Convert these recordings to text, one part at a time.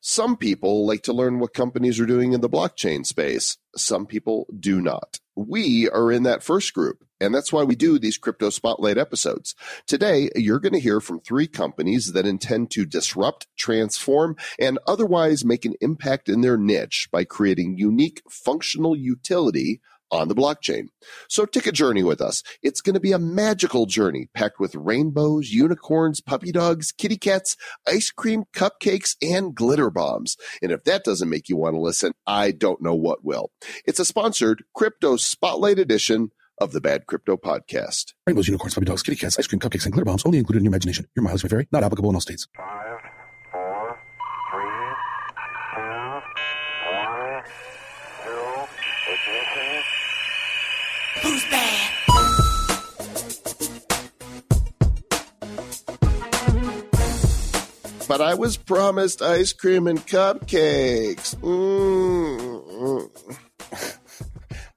Some people like to learn what companies are doing in the blockchain space. Some people do not. We are in that first group, and that's why we do these crypto spotlight episodes. Today, you're going to hear from three companies that intend to disrupt, transform, and otherwise make an impact in their niche by creating unique functional utility on the blockchain. So take a journey with us. It's going to be a magical journey packed with rainbows, unicorns, puppy dogs, kitty cats, ice cream, cupcakes, and glitter bombs. And if that doesn't make you want to listen, I don't know what will. It's a sponsored crypto spotlight edition of the Bad Crypto Podcast. Rainbows, unicorns, puppy dogs, kitty cats, ice cream, cupcakes, and glitter bombs only included in your imagination. Your mileage may vary, not applicable in all states. But I was promised ice cream and cupcakes. Mm.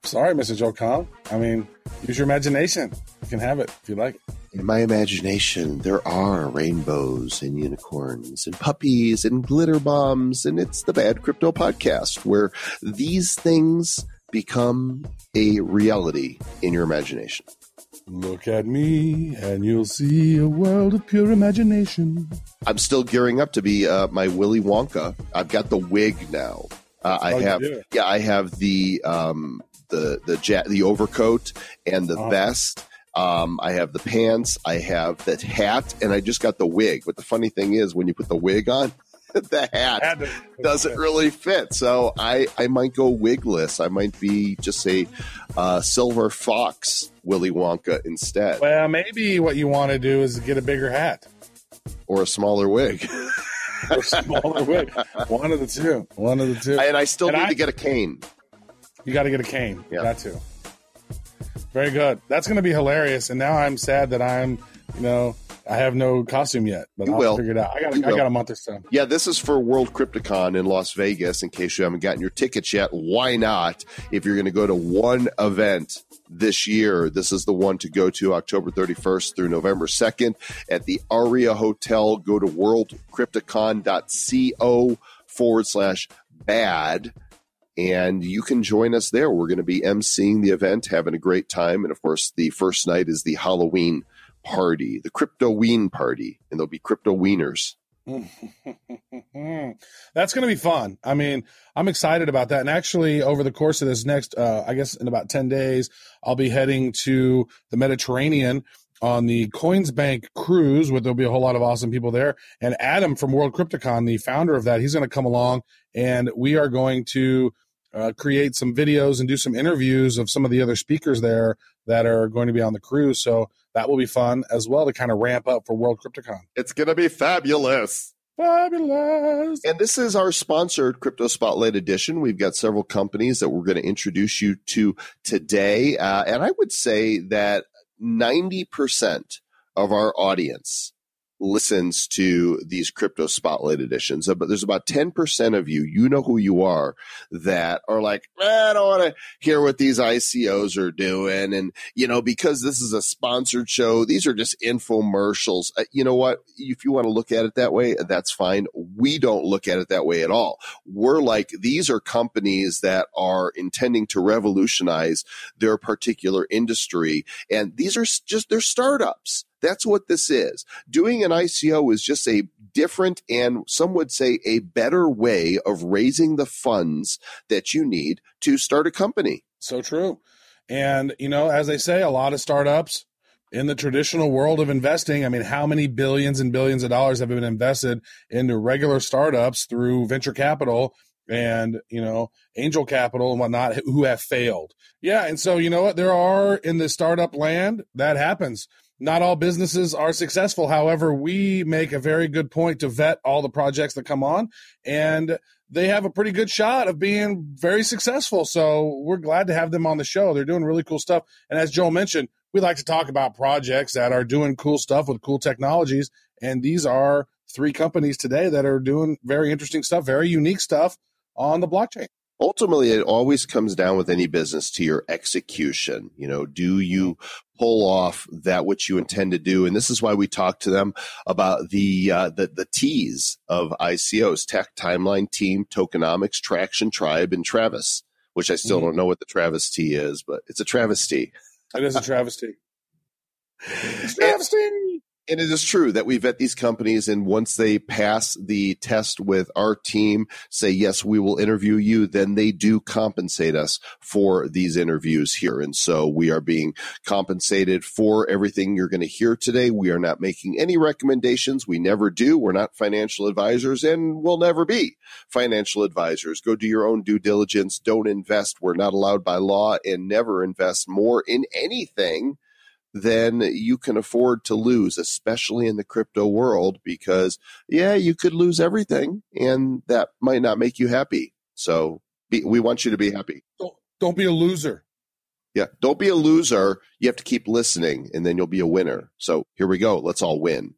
Sorry, Mr. Joel Comm. I mean, use your imagination. You can have it if you like. In my imagination, there are rainbows and unicorns and puppies and glitter bombs, and it's the Bad Crypto Podcast where these things become a reality in your imagination. Look at me, and you'll see a world of pure imagination. I'm still gearing up to be uh, my Willy Wonka. I've got the wig now. Uh, I Oh, have, do? yeah, I have the um, the the ja- the overcoat and the Uh-huh. vest. Um, I have the pants. I have the hat, and I just got the wig. But the funny thing is, when you put the wig on, the hat doesn't really fit. So I I might go wigless. I might be just a uh, silver fox Willy Wonka instead, Well, maybe what you want to do is get a bigger hat or a smaller wig. or a smaller wig. One of the two. One of the two. and I still And need I- to get a cane. You got to get a cane. Yeah. Got to. Very good. That's going to be hilarious. And now I'm sad that I'm, you know, I have no costume yet, but You I'll will. figure it out. I got, You I will. got a month or so. Yeah, this is for World Crypticon in Las Vegas. In case you haven't gotten your tickets yet, why not? If you're going to go to one event this year, this is the one to go to October 31st through November 2nd at the Aria Hotel. Go to worldcrypticon.co forward slash bad. And you can join us there. We're going to be emceeing the event, having a great time. And of course, the first night is the Halloween party, the Crypto Ween party, and there'll be crypto wieners. That's going to be fun. I mean, I'm excited about that. And actually, over the course of this next, uh, I guess in about 10 days, I'll be heading to the Mediterranean on the Coinsbank cruise, where there'll be a whole lot of awesome people there. And Adam from World Crypticon, the founder of that, he's going to come along and we are going to uh, create some videos and do some interviews of some of the other speakers there that are going to be on the cruise. So that will be fun as well to kind of ramp up for World Crypticon. It's going to be fabulous. Fabulous. And this is our sponsored Crypto Spotlight edition. We've got several companies that we're going to introduce you to today. Uh, and I would say that 90% of our audience listens to these crypto spotlight editions but there's about 10% of you you know who you are that are like "Eh, i don't want to hear what these icos are doing. And you know because this is a sponsored show these are just infomercials. Uh, you know what? If you want to look at it that way that's fine. We don't look at it that way at all. We're like these are companies that are intending to revolutionize their particular industry and these are just they're startups that's what this is doing an ICO is just a different and some would say a better way of raising the funds that you need to start a company. So true. And, you know, as they say, a lot of startups in the traditional world of investing, I mean, how many billions and billions of dollars have been invested into regular startups through venture capital and, you know, angel capital and whatnot who have failed? Yeah. And so, you know what? There are in the startup land that happens. Not all businesses are successful. However, we make a very good point to vet all the projects that come on and they have a pretty good shot of being very successful. So we're glad to have them on the show. They're doing really cool stuff. And as Joel mentioned, we like to talk about projects that are doing cool stuff with cool technologies. And these are three companies today that are doing very interesting stuff, very unique stuff on the blockchain. Ultimately it always comes down with any business to your execution you know do you pull off that which you intend to do and this is why we talk to them about the uh, the, the t's of icos tech timeline team tokenomics traction tribe and travis which i still Mhm. don't know what the travis t is but it's a travesty It is a travesty. Travesty. And it is true that we vet these companies, and once they pass the test with our team, say, yes, we will interview you, then they do compensate us for these interviews here. And so we are being compensated for everything you're going to hear today. We are not making any recommendations. We never do. We're not financial advisors and we'll never be financial advisors. Go do your own due diligence. Don't invest. We're not allowed by law and never invest more in anything than you can afford to lose, especially in the crypto world, because yeah, you could lose everything and that might not make you happy. So be, we want you to be happy. Don't, don't be a loser. Yeah. Don't be a loser. You have to keep listening and then you'll be a winner. So here we go. Let's all win.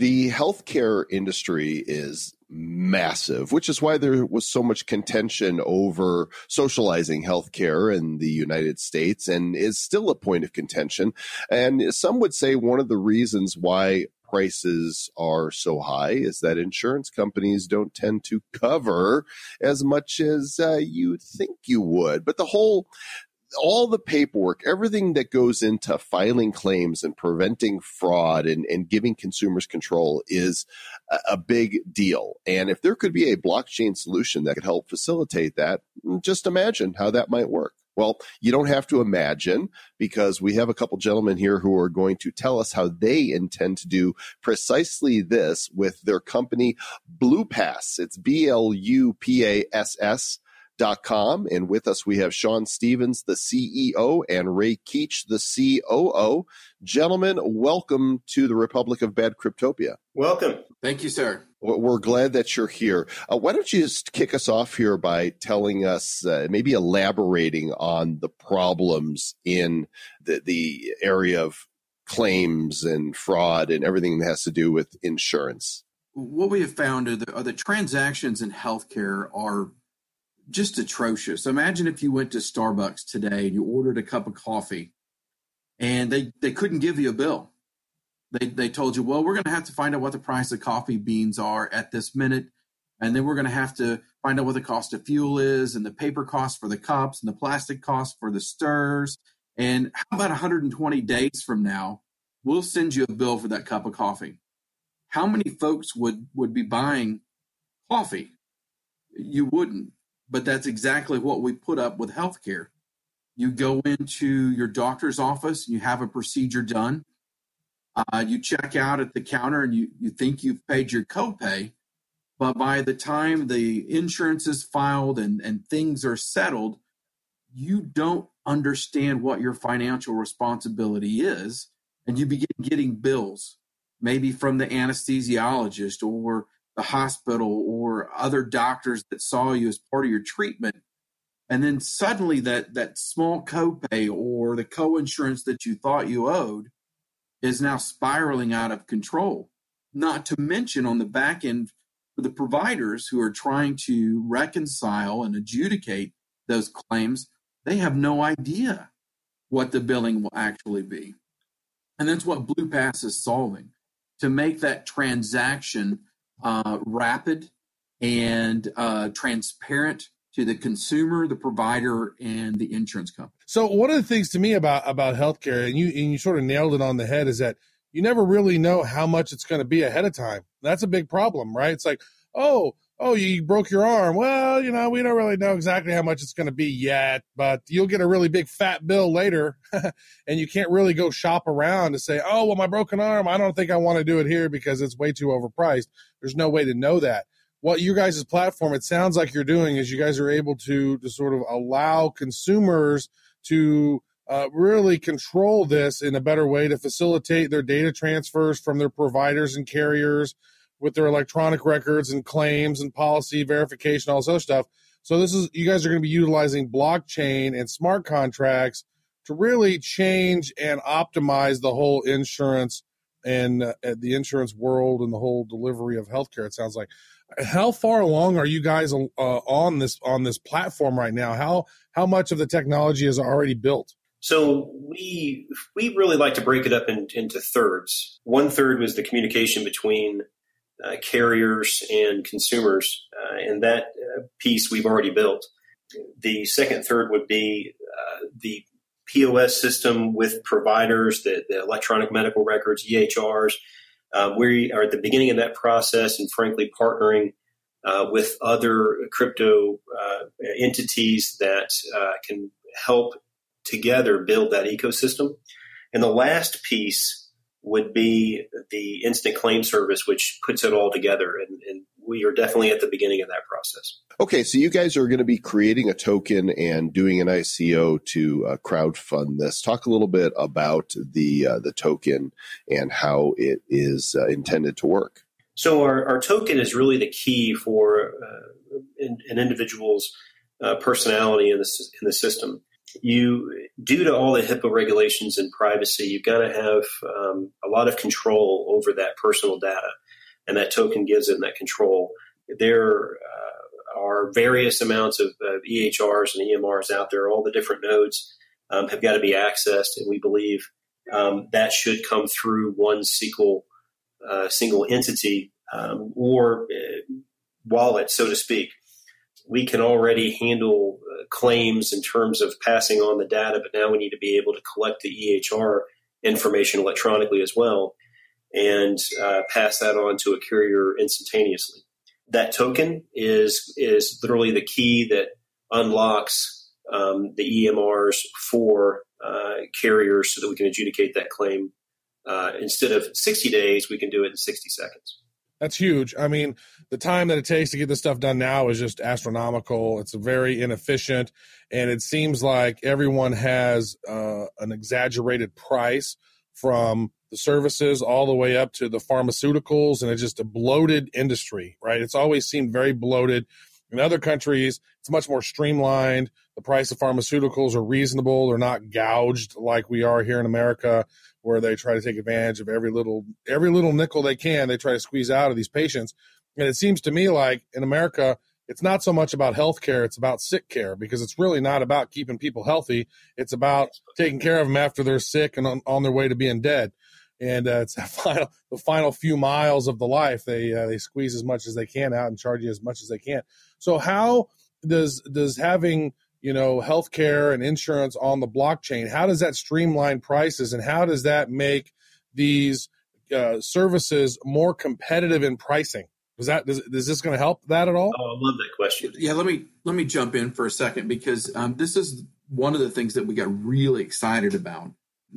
The healthcare industry is massive, which is why there was so much contention over socializing healthcare in the United States and is still a point of contention. And some would say one of the reasons why prices are so high is that insurance companies don't tend to cover as much as uh, you think you would. But the whole all the paperwork, everything that goes into filing claims and preventing fraud and, and giving consumers control is a, a big deal. And if there could be a blockchain solution that could help facilitate that, mm, just imagine how that might work. Well, you don't have to imagine because we have a couple gentlemen here who are going to tell us how they intend to do precisely this with their company BluPass. It's B L U P A S S com. And with us, we have Sean Stevens, the CEO, and Ray Keach, the COO. Gentlemen, welcome to the Republic of Bad Cryptopia. Welcome. Thank you, sir. We're glad that you're here. Uh, why don't you just kick us off here by telling us, uh, maybe elaborating on the problems in the, the area of claims and fraud and everything that has to do with insurance? What we have found are the, are the transactions in healthcare are just atrocious. Imagine if you went to Starbucks today and you ordered a cup of coffee and they, they couldn't give you a bill. They, they told you, well, we're going to have to find out what the price of coffee beans are at this minute. And then we're going to have to find out what the cost of fuel is and the paper cost for the cups and the plastic cost for the stirs. And how about 120 days from now, we'll send you a bill for that cup of coffee. How many folks would, would be buying coffee? You wouldn't but that's exactly what we put up with healthcare. You go into your doctor's office, you have a procedure done, uh, you check out at the counter, and you, you think you've paid your copay, but by the time the insurance is filed and, and things are settled, you don't understand what your financial responsibility is, and you begin getting bills, maybe from the anesthesiologist or the hospital or other doctors that saw you as part of your treatment. And then suddenly that that small copay or the co-insurance that you thought you owed is now spiraling out of control. Not to mention on the back end for the providers who are trying to reconcile and adjudicate those claims they have no idea what the billing will actually be. And that's what BluPass is solving. To make that transaction uh, rapid and uh, transparent to the consumer, the provider, and the insurance company. So one of the things to me about about healthcare, and you and you sort of nailed it on the head, is that you never really know how much it's going to be ahead of time. That's a big problem, right? It's like, oh, oh, you broke your arm. Well, you know, we don't really know exactly how much it's going to be yet, but you'll get a really big fat bill later, and you can't really go shop around to say, oh, well, my broken arm, I don't think I want to do it here because it's way too overpriced. There's no way to know that what you guys' platform it sounds like you're doing is you guys are able to to sort of allow consumers to uh, really control this in a better way to facilitate their data transfers from their providers and carriers with their electronic records and claims and policy verification, all this other stuff. So this is you guys are going to be utilizing blockchain and smart contracts to really change and optimize the whole insurance and uh, the insurance world and the whole delivery of healthcare. It sounds like. How far along are you guys uh, on this on this platform right now? How how much of the technology is already built? So we we really like to break it up in, into thirds. One third was the communication between uh, carriers and consumers, uh, and that uh, piece we've already built. The second third would be uh, the POS system with providers, the, the electronic medical records, EHRs. Uh, we are at the beginning of that process and frankly partnering with other crypto entities that can help together build that ecosystem. And the last piece would be the instant claim service, which puts it all together. And, and, we are definitely at the beginning of that process. Okay, so you guys are going to be creating a token and doing an ICO to uh, crowdfund this. Talk a little bit about the uh, the token and how it is uh, intended to work. So our, our token is really the key for uh, an, an, individual's uh, personality in the in the system you due to all the HIPAA regulations and privacy, you've got to have um, a lot of control over that personal data, and that token gives them that control. There uh, are various amounts of, of, EHRs and EMRs out there. All the different nodes um, have got to be accessed, and we believe um, that should come through one single uh, single entity um, or uh, wallet, so to speak we can already handle uh, claims in terms of passing on the data, but now we need to be able to collect the EHR information electronically as well and uh, pass that on to a carrier instantaneously. That token is is literally the key that unlocks um, the EMRs for uh, carriers so that we can adjudicate that claim. Uh, instead of 60 days, we can do it in 60 seconds. That's huge. I mean, the time that it takes to get this stuff done now is just astronomical. It's very inefficient, and it seems like everyone has uh, an exaggerated price from the services all the way up to the pharmaceuticals, and it's just a bloated industry, right? It's always seemed very bloated. In other countries, it's much more streamlined. The price of pharmaceuticals are reasonable. They're not gouged like we are here in America where they try to take advantage of every little every little nickel they can. They try to squeeze out of these patients, and it seems to me like in America, it's not so much about health care; it's about sick care because it's really not about keeping people healthy. It's about taking care of them after they're sick and on, on their way to being dead. And uh, it's the final the final few miles of the life they uh, they squeeze as much as they can out and charge you as much as they can. So how does does having you know, healthcare and insurance on the blockchain. How does that streamline prices and how does that make these uh, services more competitive in pricing? Was that is, is this going to help that at all? Oh, I love that question. Yeah, let me let me jump in for a second because um, this is one of the things that we got really excited about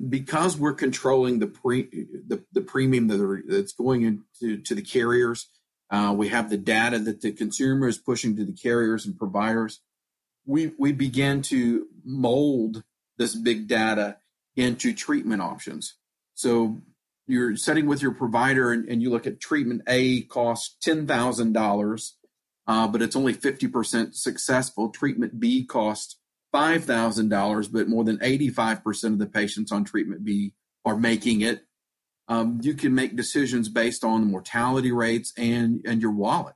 because we're controlling the pre the, the premium that that's going into to the carriers. Uh, we have the data that the consumer is pushing to the carriers and providers we we began to mold this big data into treatment options. So you're setting with your provider and, and you look at treatment A costs ten thousand uh, dollars, but it's only fifty percent successful. Treatment B costs five thousand dollars, but more than eighty five percent of the patients on treatment B are making it. Um, you can make decisions based on the mortality rates and and your wallet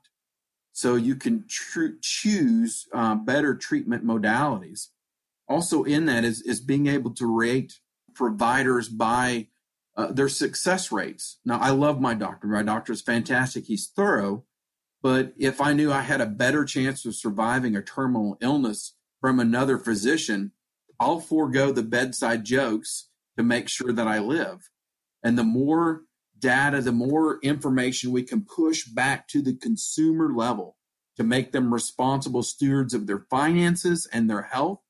so you can tr- choose uh, better treatment modalities. Also, in that is, is being able to rate providers by uh, their success rates. Now, I love my doctor. My doctor is fantastic. He's thorough. But if I knew I had a better chance of surviving a terminal illness from another physician, I'll forego the bedside jokes to make sure that I live. And the more data, the more information we can push back to the consumer level to make them responsible stewards of their finances and their health,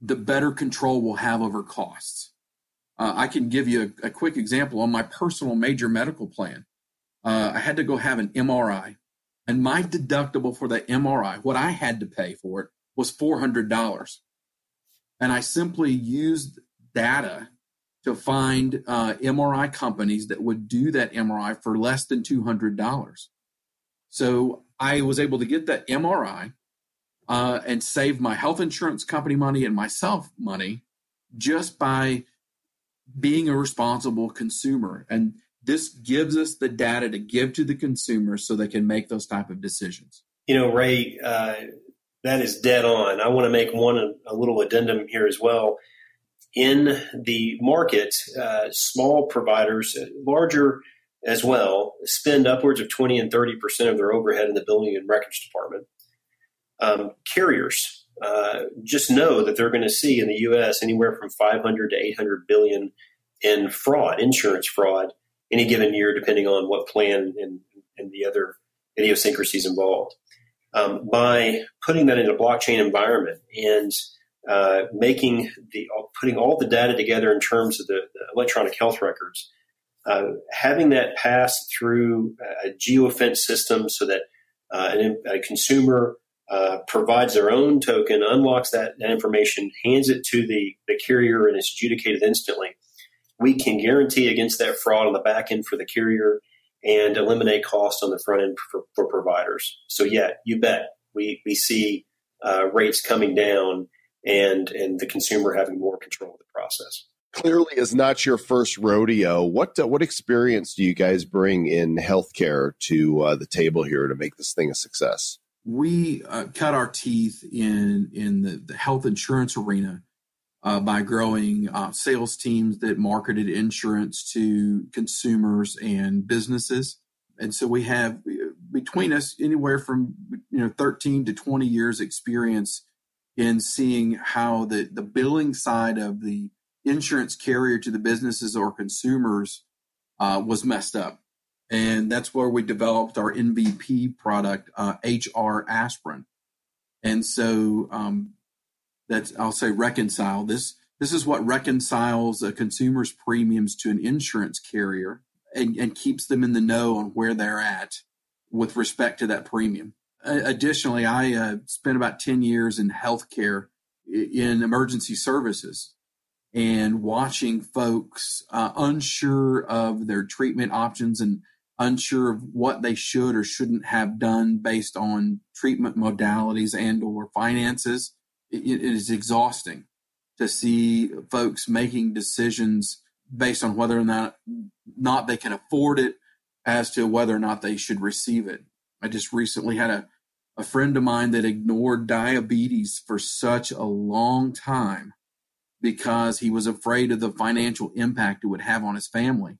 the better control we'll have over costs. Uh, I can give you a, a, quick example on my personal major medical plan. Uh, I had to go have an MRI, and my deductible for the MRI, what I had to pay for it, was $400. And I simply used data to find uh, MRI companies that would do that MRI for less than $200. So I was able to get that MRI uh, and save my health insurance company money and myself money just by being a responsible consumer. And this gives us the data to give to the consumer so they can make those type of decisions. You know, Ray, uh, that is dead on. I want to make one a little addendum here as well. In the market, uh, small providers, uh, larger as well, spend upwards of 20 and 30 percent of their overhead in the building and records department. Um, carriers uh, just know that they're going to see in the U.S. anywhere from 500 to 800 billion in fraud, insurance fraud, any given year, depending on what plan and, and the other idiosyncrasies involved. Um, by putting that in a blockchain environment and uh, making the putting all the data together in terms of the, the electronic health records, uh, having that pass through a geofence system so that uh, a consumer uh, provides their own token, unlocks that, that information, hands it to the, the carrier, and it's adjudicated instantly we can guarantee against that fraud on the back end for the carrier and eliminate cost on the front end for, for providers. So yeah, you bet we we see uh, rates coming down and and the consumer having more control of the process. Clearly, is not your first rodeo. What uh, what experience do you guys bring in healthcare to uh, the table here to make this thing a success? We uh, cut our teeth in in the, the health insurance arena uh, by growing uh, sales teams that marketed insurance to consumers and businesses. And so we have between us anywhere from you know 13 to 20 years experience in seeing how the, the billing side of the insurance carrier to the businesses or consumers uh, was messed up. And that's where we developed our MVP product, uh, HR Aspirin. And so um, that I'll say reconcile. This this is what reconciles a consumer's premiums to an insurance carrier and, and keeps them in the know on where they're at with respect to that premium. Additionally, I uh, spent about 10 years in healthcare in emergency services and watching folks uh, unsure of their treatment options and unsure of what they should or shouldn't have done based on treatment modalities and or finances it, it is exhausting to see folks making decisions based on whether or not not they can afford it as to whether or not they should receive it. I just recently had a, a friend of mine that ignored diabetes for such a long time because he was afraid of the financial impact it would have on his family.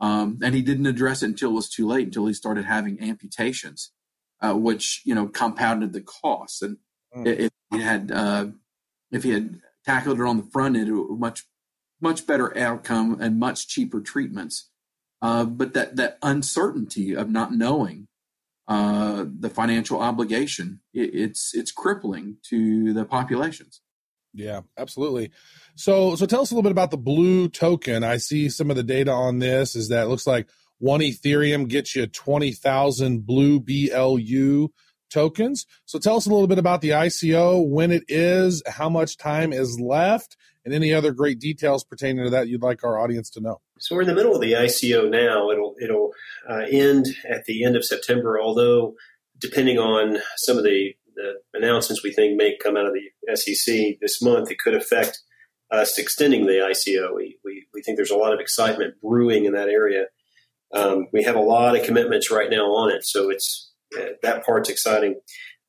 Um, and he didn't address it until it was too late, until he started having amputations, uh, which, you know, compounded the costs. And mm. if he had, uh, if he had tackled it on the front end, it would much much better outcome and much cheaper treatments. Uh, but that that uncertainty of not knowing uh, the financial obligation, it, it's it's crippling to the populations. Yeah, absolutely. So so tell us a little bit about the blue token. I see some of the data on this is that looks like one Ethereum gets you twenty thousand blue BLU tokens. So tell us a little bit about the ICO, when it is, how much time is left, and any other great details pertaining to that you'd like our audience to know. So we're in the middle of the ICO now. It'll it'll uh, end at the end of September. Although, depending on some of the, the announcements we think may come out of the SEC this month, it could affect us extending the ICO. We, we, we think there's a lot of excitement brewing in that area. Um, we have a lot of commitments right now on it, so it's that part's exciting.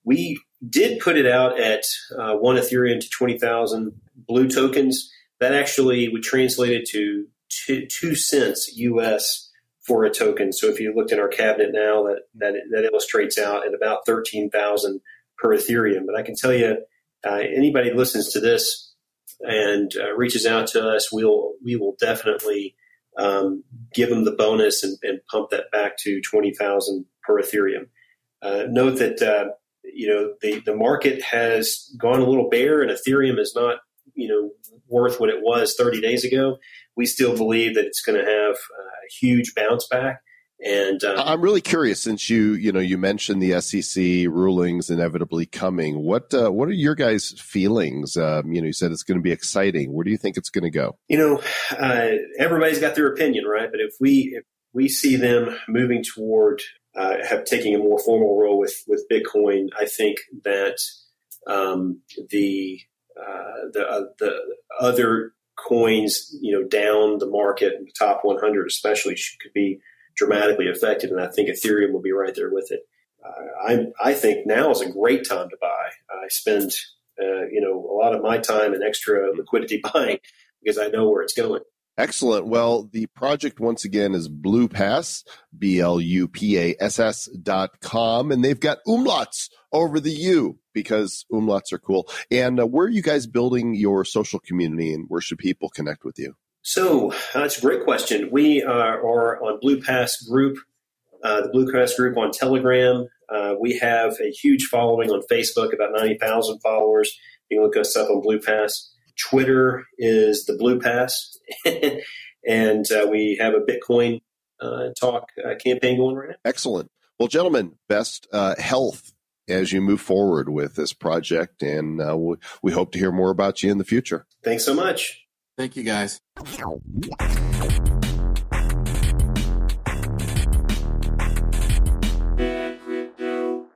We did put it out at uh, one Ethereum to 20,000 blue tokens. That actually would translate it to two, two, cents US for a token. So if you looked in our cabinet now, that, that, that illustrates out at about 13,000 per Ethereum. But I can tell you, uh, anybody listens to this and uh, reaches out to us, we'll, we will definitely um, give them the bonus and, and pump that back to 20,000 per Ethereum. Uh, note that uh, you know the the market has gone a little bear, and Ethereum is not you know worth what it was 30 days ago. We still believe that it's going to have a huge bounce back. And uh, I'm really curious, since you you know you mentioned the SEC rulings inevitably coming. What uh, what are your guys' feelings? Um, you know, you said it's going to be exciting. Where do you think it's going to go? You know, uh, everybody's got their opinion, right? But if we if we see them moving toward uh, have taken a more formal role with with Bitcoin, I think that um, the uh, the uh, the other coins, you know, down the market, the top 100 especially, could be dramatically affected. And I think Ethereum will be right there with it. Uh, I, I think now is a great time to buy. I spend, uh, you know, a lot of my time and extra liquidity buying because I know where it's going. Excellent. Well, the project once again is BluPass, B L U P A S S dot com, and they've got umlauts over the U because umlauts are cool. And uh, where are you guys building your social community and where should people connect with you? So uh, that's a great question. We are, are on BluPass Group, uh, the BluPass Group on Telegram. Uh, we have a huge following on Facebook, about 90,000 followers. You can look us up on BluPass. Twitter is the BluPass. and uh, we have a Bitcoin uh, talk uh, campaign going right now. Excellent. Well, gentlemen, best uh, health as you move forward with this project, and uh, we, we hope to hear more about you in the future. Thanks so much. Thank you, guys.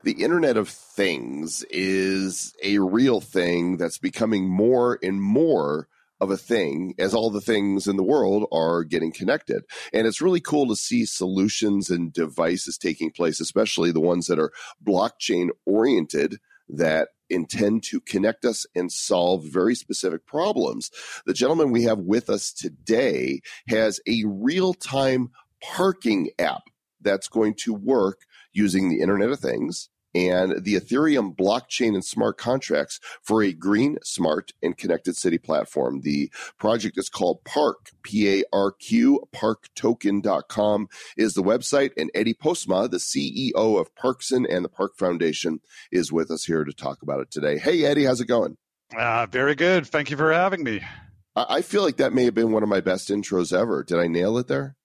The Internet of Things is a real thing that's becoming more and more of a thing as all the things in the world are getting connected. And it's really cool to see solutions and devices taking place, especially the ones that are blockchain oriented that intend to connect us and solve very specific problems. The gentleman we have with us today has a real time parking app that's going to work using the Internet of Things and the Ethereum blockchain and smart contracts for a green, smart, and connected city platform. The project is called Parq, P A R Q, parqtoken.com is the website. And Eddie Postma, the CEO of Parkson and the Parq Foundation, is with us here to talk about it today. Hey, Eddie, how's it going? Uh, very good. Thank you for having me. I feel like that may have been one of my best intros ever. Did I nail it there?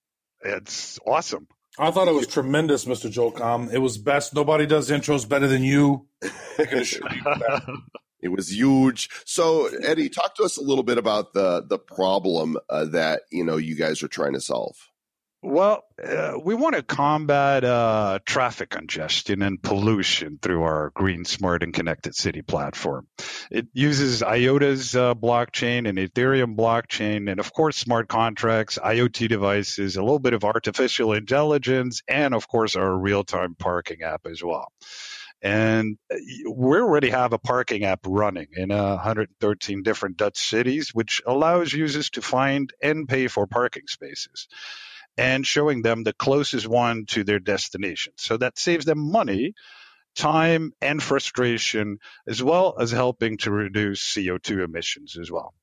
It's awesome. I thought it was tremendous, Mr. Joel Comm. It was best. Nobody does intros better than you. it was huge. So, Eddie, talk to us a little bit about the the problem uh, that you know you guys are trying to solve. Well, uh, we want to combat uh, traffic congestion and pollution through our Green, Smart, and Connected City platform. It uses IOTA's uh, blockchain and Ethereum blockchain, and of course, smart contracts, IoT devices, a little bit of artificial intelligence, and of course, our real time parking app as well. And uh, we already have a parking app running in 113 different Dutch cities, which allows users to find and pay for parking spaces and showing them the closest one to their destination. So that saves them money, time, and frustration, as well as helping to reduce CO2 emissions as well.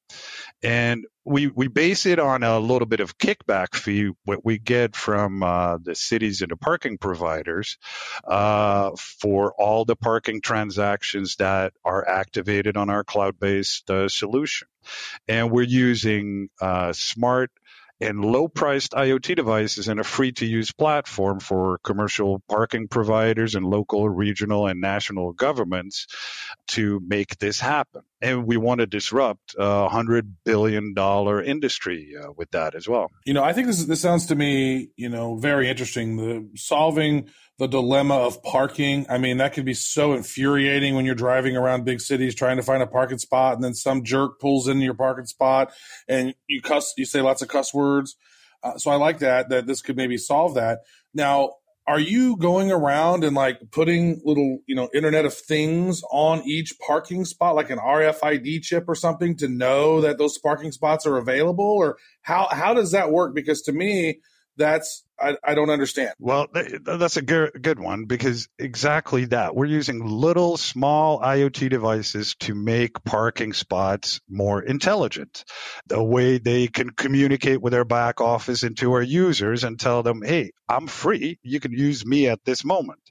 And we, we base it on a little bit of kickback fee, what we get from uh, the cities and the parking providers uh, for all the parking transactions that are activated on our cloud based uh, solution. And we're using uh, smart and low priced IoT devices in a free to use platform for commercial parking providers and local, regional, and national governments to make this happen. And we want to disrupt a hundred billion dollar industry uh, with that as well. You know, I think this this sounds to me, you know, very interesting. The solving the dilemma of parking. I mean, that could be so infuriating when you're driving around big cities trying to find a parking spot, and then some jerk pulls into your parking spot, and you cuss, you say lots of cuss words. Uh, so I like that that this could maybe solve that. Now, are you going around and like putting little, you know, Internet of Things on each parking spot, like an RFID chip or something, to know that those parking spots are available, or how how does that work? Because to me, that's I, I don't understand. Well, that's a good, good one because exactly that. We're using little small IoT devices to make parking spots more intelligent. The way they can communicate with our back office and to our users and tell them, hey, I'm free. You can use me at this moment.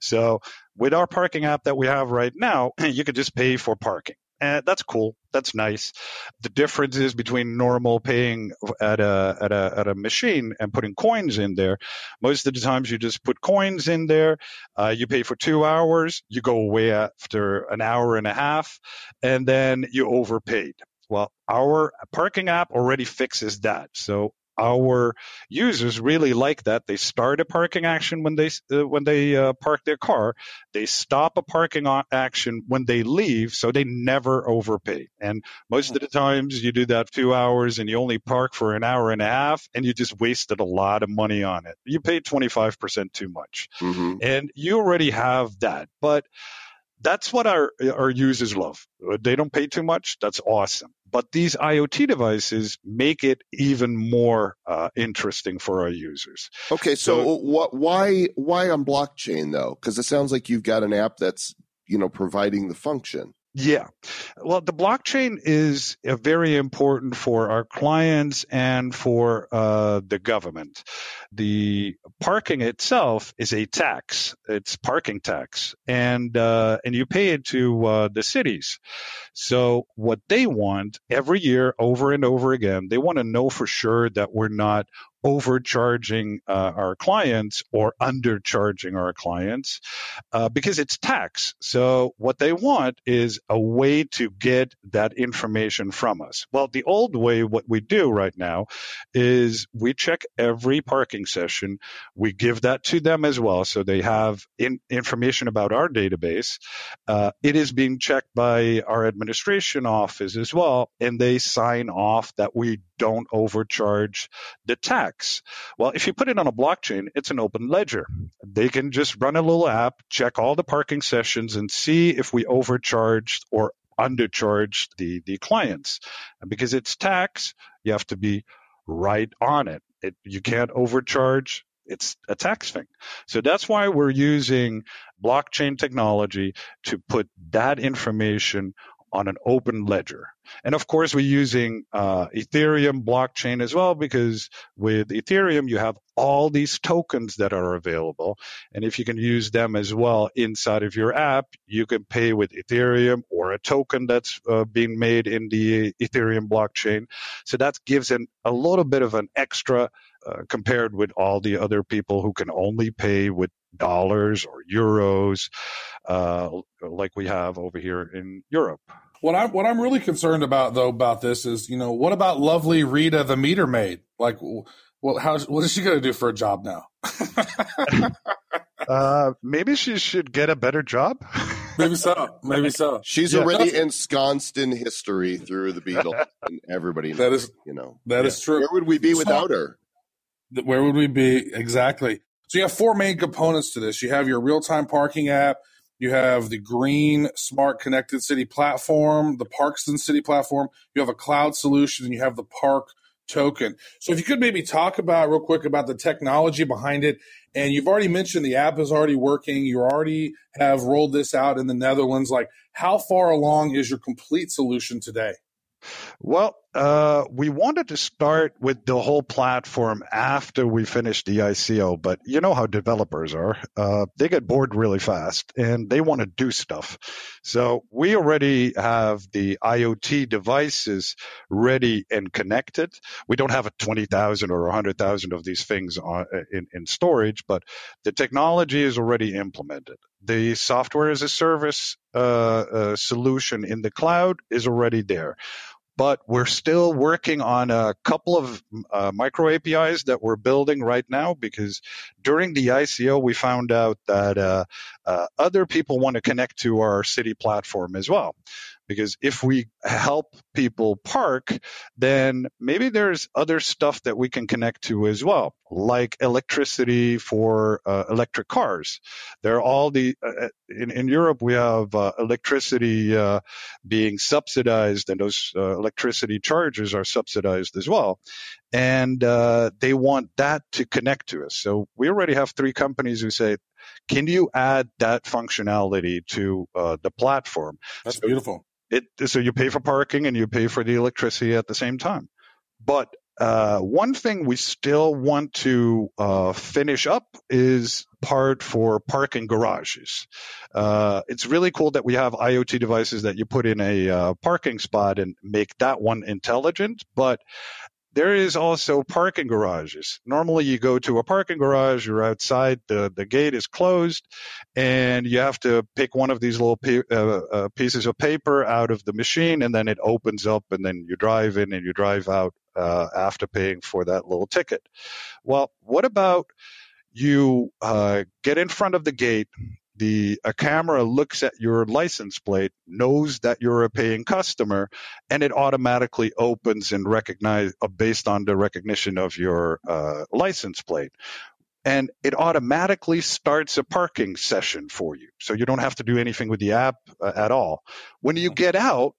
So with our parking app that we have right now, you can just pay for parking. And that's cool. That's nice. The difference is between normal paying at a at a at a machine and putting coins in there. Most of the times, you just put coins in there. Uh, you pay for two hours. You go away after an hour and a half, and then you overpaid. Well, our parking app already fixes that. So our users really like that. They start a parking action when they uh, when they uh, park their car. They stop a parking action when they leave, so they never overpay. And most of the times, you do that two hours, and you only park for an hour and a half, and you just wasted a lot of money on it. You paid twenty five percent too much, mm-hmm. and you already have that, but that's what our our users love. They don't pay too much. That's awesome. But these IoT devices make it even more uh, interesting for our users. Okay, so, so what? Why why on blockchain though? Because it sounds like you've got an app that's you know providing the function. Yeah. Well, the blockchain is very important for our clients and for uh, the government. The parking itself is a tax. It's parking tax, and uh, and you pay it to uh, the cities. So what they want every year, over and over again, they want to know for sure that we're not overcharging uh, our clients or undercharging our clients uh, because it's tax. So what they want is a way to get that information from us. Well, the old way, what we do right now is we check every parking session. We give that to them as well. So they have in, information about our database. Uh, it is being checked by our administration office as well. And they sign off that we don't overcharge the tax. Well, if you put it on a blockchain, it's an open ledger. They can just run a little app, check all the parking sessions, and see if we overcharged or undercharged the, the clients. And because it's tax, you have to be right on it. it you can't overcharge it's a tax thing. So that's why we're using blockchain technology to put that information on an open ledger. And of course, we're using uh, Ethereum blockchain as well because with Ethereum, you have all these tokens that are available. And if you can use them as well inside of your app, you can pay with Ethereum or a token that's uh, being made in the Ethereum blockchain. So that gives an, a little bit of an extra uh, compared with all the other people who can only pay with dollars or euros, uh, like we have over here in Europe. What I'm what I'm really concerned about though about this is you know what about lovely Rita the meter maid like well how what is she going to do for a job now? uh, maybe she should get a better job. maybe so. Maybe so. She's yeah, already ensconced in history through the Beatles, and everybody. Knows, that is, you know, that yeah. is true. Where would we be without her? Where would we be exactly? So you have four main components to this. You have your real time parking app. You have the Green Smart Connected City platform, the Parkston City platform. You have a cloud solution, and you have the Parq token. So if you could maybe talk about real quick about the technology behind it. And you've already mentioned the app is already working. You already have rolled this out in the Netherlands. Like, how far along is your complete solution today? Well, uh, we wanted to start with the whole platform after we finished the ICO, but you know how developers are. Uh, they get bored really fast and they want to do stuff. So we already have the IoT devices ready and connected. We don't have a 20,000 or 100,000 of these things on, in, in storage, but the technology is already implemented. The software as a service uh, uh solution in the cloud is already there but we're still working on a couple of uh, micro APIs that we're building right now because during the ICO we found out that uh, uh, other people want to connect to our city platform as well. Because if we help people park, then maybe there's other stuff that we can connect to as well, like electricity for uh, electric cars. There are all the uh, uh in, in Europe we have uh, electricity uh, being subsidized, and those uh, electricity charges are subsidized as well, and they want that to connect to us. So we already have three companies who say, can you add that functionality to uh, the platform? That's so beautiful. It, so you pay for parking and you pay for the electricity at the same time. But uh, one thing we still want to uh, finish up is part for parking garages. Uh, it's really cool that we have IoT devices that you put in a uh, parking spot and make that one intelligent. But there is also parking garages. Normally, you go to a parking garage, you're outside, the, the gate is closed, and you have to pick one of these little uh, uh, pieces of paper out of the machine, and then it opens up, and then you drive in and you drive out uh, after paying for that little ticket. Well, what about you uh, get in front of the gate? The a camera looks at your license plate, knows that you're a paying customer, and it automatically opens and recognize uh, based on the recognition of your uh, license plate and it automatically starts a parking session for you. So you don't have to do anything with the app uh, at all. When you get out,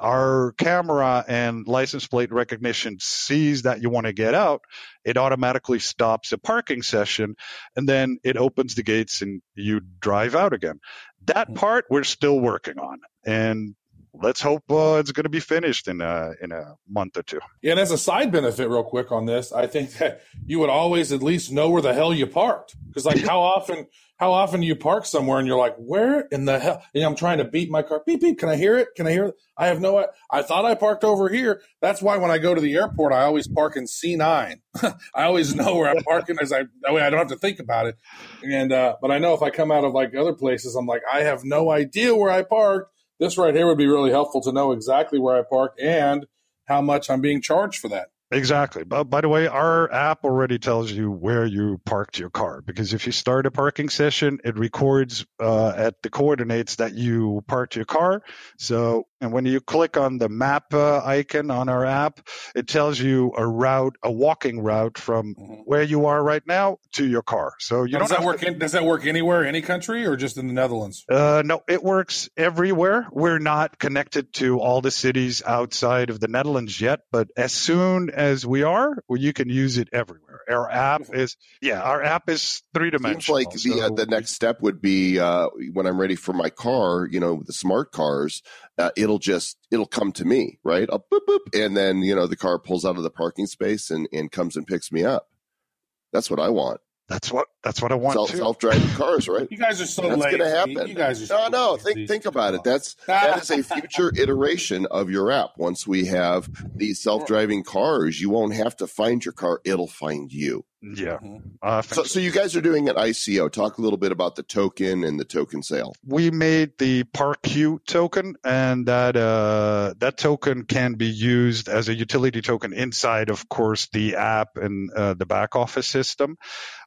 our camera and license plate recognition sees that you want to get out, it automatically stops a parking session and then it opens the gates and you drive out again. That Hmm. part we're still working on. And let's hope uh, it's going to be finished in a, in a month or two. Yeah, and as a side benefit, real quick on this, I think that you would always at least know where the hell you parked. Because like, how often, how often do you park somewhere and you're like, where in the hell? And I'm trying to beat my car. Beep beep. Can I hear it? Can I hear it? I have no. I thought I parked over here. That's why when I go to the airport, I always park in C9. I always know where I'm parking as I that way I don't have to think about it. And uh, but I know if I come out of like other places, I'm like, I have no idea where I parked. This right here would be really helpful to know exactly where I parked and how much I'm being charged for that. Exactly. But by the way, our app already tells you where you parked your car because if you start a parking session, it records uh, at the coordinates that you parked your car. So, and when you click on the map uh, icon on our app, it tells you a route, a walking route from Mhm. where you are right now to your car. So you Now, does that have work? In, does that work anywhere, any country, or just in the Netherlands? Uh, no, it works everywhere. We're not connected to all the cities outside of the Netherlands yet, but as soon as we are, well, you can use it everywhere. Our app is, yeah, our app is three dimensional. Seems like the uh, the next step would be uh, when I'm ready for my car. You know, the smart cars, uh, it'll just it'll come to me, right? I'll boop boop, and then you know the car pulls out of the parking space and and comes and picks me up. That's what I want. That's what that's what I want Self too. self driving cars, right? You guys are so That's lazy. going to happen. You guys are no, so no. lazy. Think think about it. That's that is a future iteration of your app. Once we have these self driving cars, you won't have to find your car; it'll find you. Yeah. Mhm. Uh, So, so you guys are doing an ICO. Talk a little bit about the token and the token sale. we made the Parq token, and that uh, that token can be used as a utility token inside, of course, the app and uh, the back office system.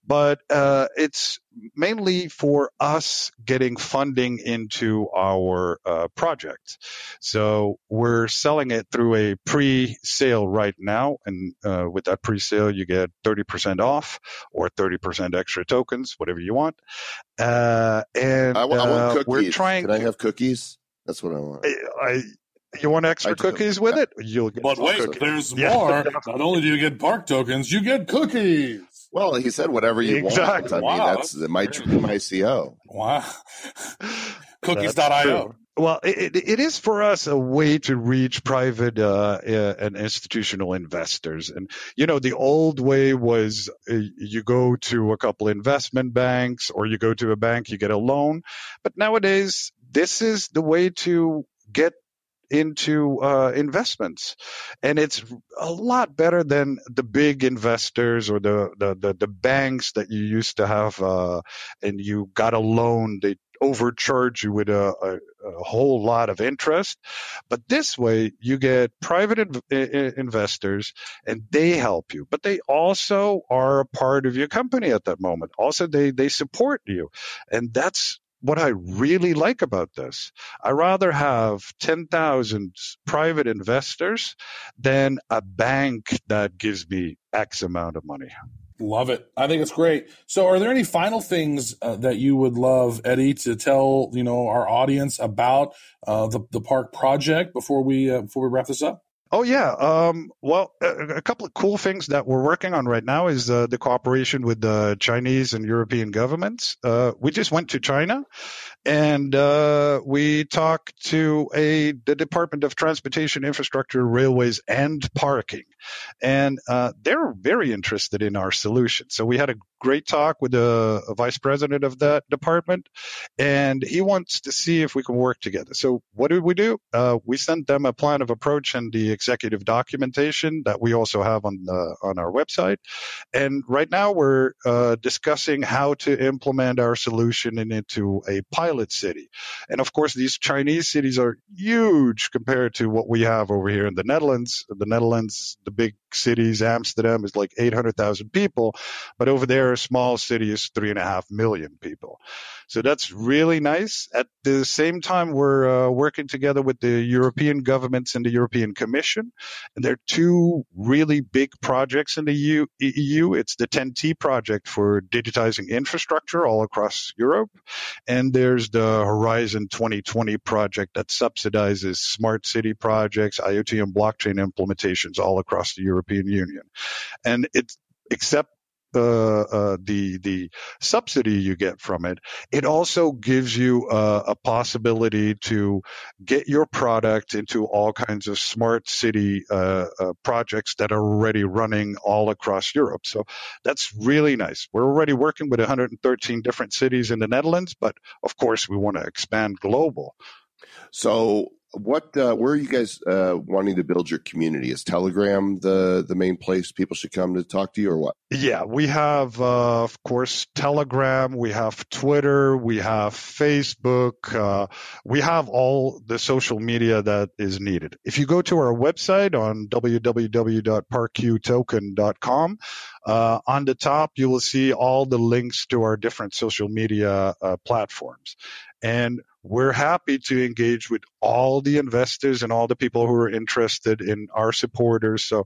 But uh, it's mainly for us getting funding into our uh, project. So we're selling it through a pre-sale right now, and uh, with that pre-sale, you get 30% off or 30% extra tokens, whatever you want. Uh, and I, wa- I uh, want cookies. we're trying. Can I have cookies? That's what I want. I, I- you want extra cookies with it? You'll get But wait, cookies. there's Yeah. more. Not only do you get Parq tokens, you get cookies. Well, he said whatever you Exactly. want. I Wow, mean, that's that's my dream ICO. Wow. Cookies.io. Well, it, it- it is for us a way to reach private uh, uh, and institutional investors. And, you know, the old way was uh, you go to a couple investment banks or you go to a bank, you get a loan. But nowadays, this is the way to get into uh, investments. And it's a lot better than the big investors or the, the, the, the banks that you used to have uh, and you got a loan they overcharge you with a, a, a whole lot of interest. But this way you get private inv- investors and they help you. But they also are a part of your company at that moment. Also they they support you. And that's what I really like about this. I rather have 10,000 private investors than a bank that gives me X amount of money. Love it. I think it's great. So, are there any final things uh, that you would love, Eddie, to tell you know our audience about uh, the the Parq project before we uh, before we wrap this up? Oh yeah. Um, well, a, a couple of cool things that we're working on right now is uh, the cooperation with the Chinese and European governments. Uh, we just went to China, and uh, we talked to a the Department of Transportation, Infrastructure, Railways, and Parking, and uh, they're very interested in our solution. So we had a great talk with the vice president of that department, and he wants to see if we can work together. So what did we do? Uh, we sent them a plan of approach and the executive documentation that we also have on the, on our website. And right now we're uh, discussing how to implement our solution into a pilot city. And of course, these Chinese cities are huge compared to what we have over here in the Netherlands. The Netherlands, the big big cities. Amsterdam is like 800,000 people, but over there, a small city is three and a half million people. So that's really nice. At the same time, we're uh, working together with the European governments and the European Commission. And there are two really big projects in the EU. EU. It's the TEN-T project for digitizing infrastructure all across Europe. And there's the Horizon 2020 project that subsidizes smart city projects, IoT and blockchain implementations all across the European Union. And it's except uh, uh, the the subsidy you get from it, it also gives you a, a, possibility to get your product into all kinds of smart city uh, uh, projects that are already running all across Europe. So that's really nice. We're already working with 113 different cities in the Netherlands, but of course we want to expand global. So what uh, where are you guys uh, wanting to build your community? Is telegram the the main place people should come to talk to you or what? Yeah we have uh, of course telegram we have twitter we have facebook uh, we have all the social media that is needed. If you go to our website on www.parqtoken.com uh, on the top you will see all the links to our different social media uh, platforms and we're happy to engage with all the investors and all the people who are interested in our supporters. So